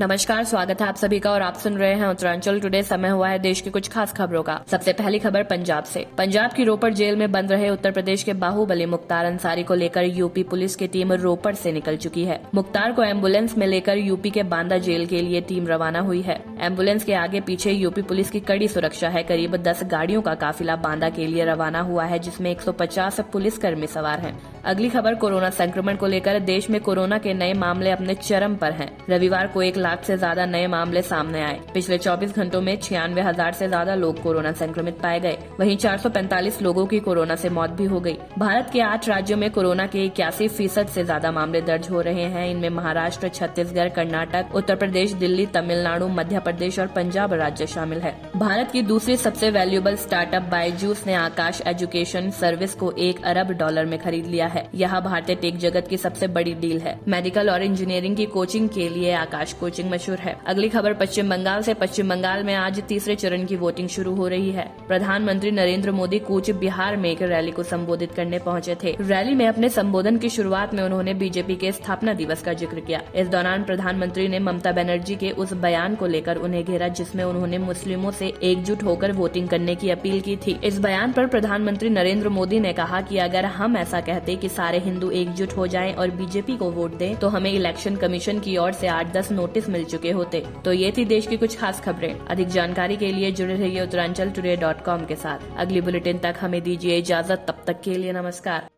नमस्कार, स्वागत है आप सभी का और आप सुन रहे हैं उत्तरांचल टुडे। समय हुआ है देश की कुछ खास खबरों का। सबसे पहली खबर पंजाब से। पंजाब की रोपड़ जेल में बंद रहे उत्तर प्रदेश के बाहुबली मुख्तार अंसारी को लेकर यूपी पुलिस की टीम रोपड़ से निकल चुकी है। मुख्तार को एंबुलेंस में लेकर यूपी के बांदा जेल के लिए टीम रवाना हुई है। एंबुलेंस के आगे पीछे यूपी पुलिस की कड़ी सुरक्षा है। करीब दस गाड़ियों का काफिला बांदा के लिए रवाना हुआ है, जिसमें एक पुलिस कर्मी सवार है। अगली खबर, कोरोना संक्रमण को लेकर देश में कोरोना के नए मामले अपने चरम पर हैं। रविवार को एक लाख से ज़्यादा नए मामले सामने आए। पिछले 24 घंटों में छियानवे हज़ार से ज़्यादा लोग कोरोना संक्रमित पाए गए। वहीं 445 लोगों की कोरोना से मौत भी हो गई। भारत के आठ राज्यों में कोरोना के इक्यासी फ़ीसद ऐसी ज़्यादा मामले दर्ज हो रहे हैं। इनमें महाराष्ट्र, छत्तीसगढ़, कर्नाटक, उत्तर प्रदेश, दिल्ली, तमिलनाडु, मध्य प्रदेश और पंजाब राज्य शामिल है। भारत की दूसरी सबसे वैल्यूएबल स्टार्टअप बायजूस ने आकाश एजुकेशन सर्विस को एक अरब डॉलर में खरीद लिया है। यह भारतीय टेक जगत की सबसे बड़ी डील है। मेडिकल और इंजीनियरिंग की कोचिंग के लिए आकाश कोचिंग मशहूर है। अगली खबर पश्चिम बंगाल से। पश्चिम बंगाल में आज तीसरे चरण की वोटिंग शुरू हो रही है। प्रधानमंत्री नरेंद्र मोदी कूच बिहार में एक रैली को संबोधित करने पहुँचे थे। रैली में अपने संबोधन की शुरुआत में उन्होंने बीजेपी के स्थापना दिवस का ज़िक्र किया। इस दौरान प्रधानमंत्री ने ममता बनर्जी के उस बयान को लेकर उन्हें घेरा, जिसमें उन्होंने मुस्लिमों से एकजुट होकर वोटिंग करने की अपील की थी। इस बयान पर प्रधानमंत्री नरेंद्र मोदी ने कहा कि अगर हम ऐसा कहते कि सारे हिंदू एकजुट हो जाएँ और बीजेपी को वोट दें तो हमें इलेक्शन कमीशन की ओर से आठ दस नोटिस मिल चुके होते। तो ये थी देश की कुछ खास खबरें। अधिक जानकारी के लिए जुड़े रहिए उत्तरांचल टुडे डॉट कॉम के साथ। अगली बुलेटिन तक हमें दीजिए इजाज़त। तब तक के लिए नमस्कार।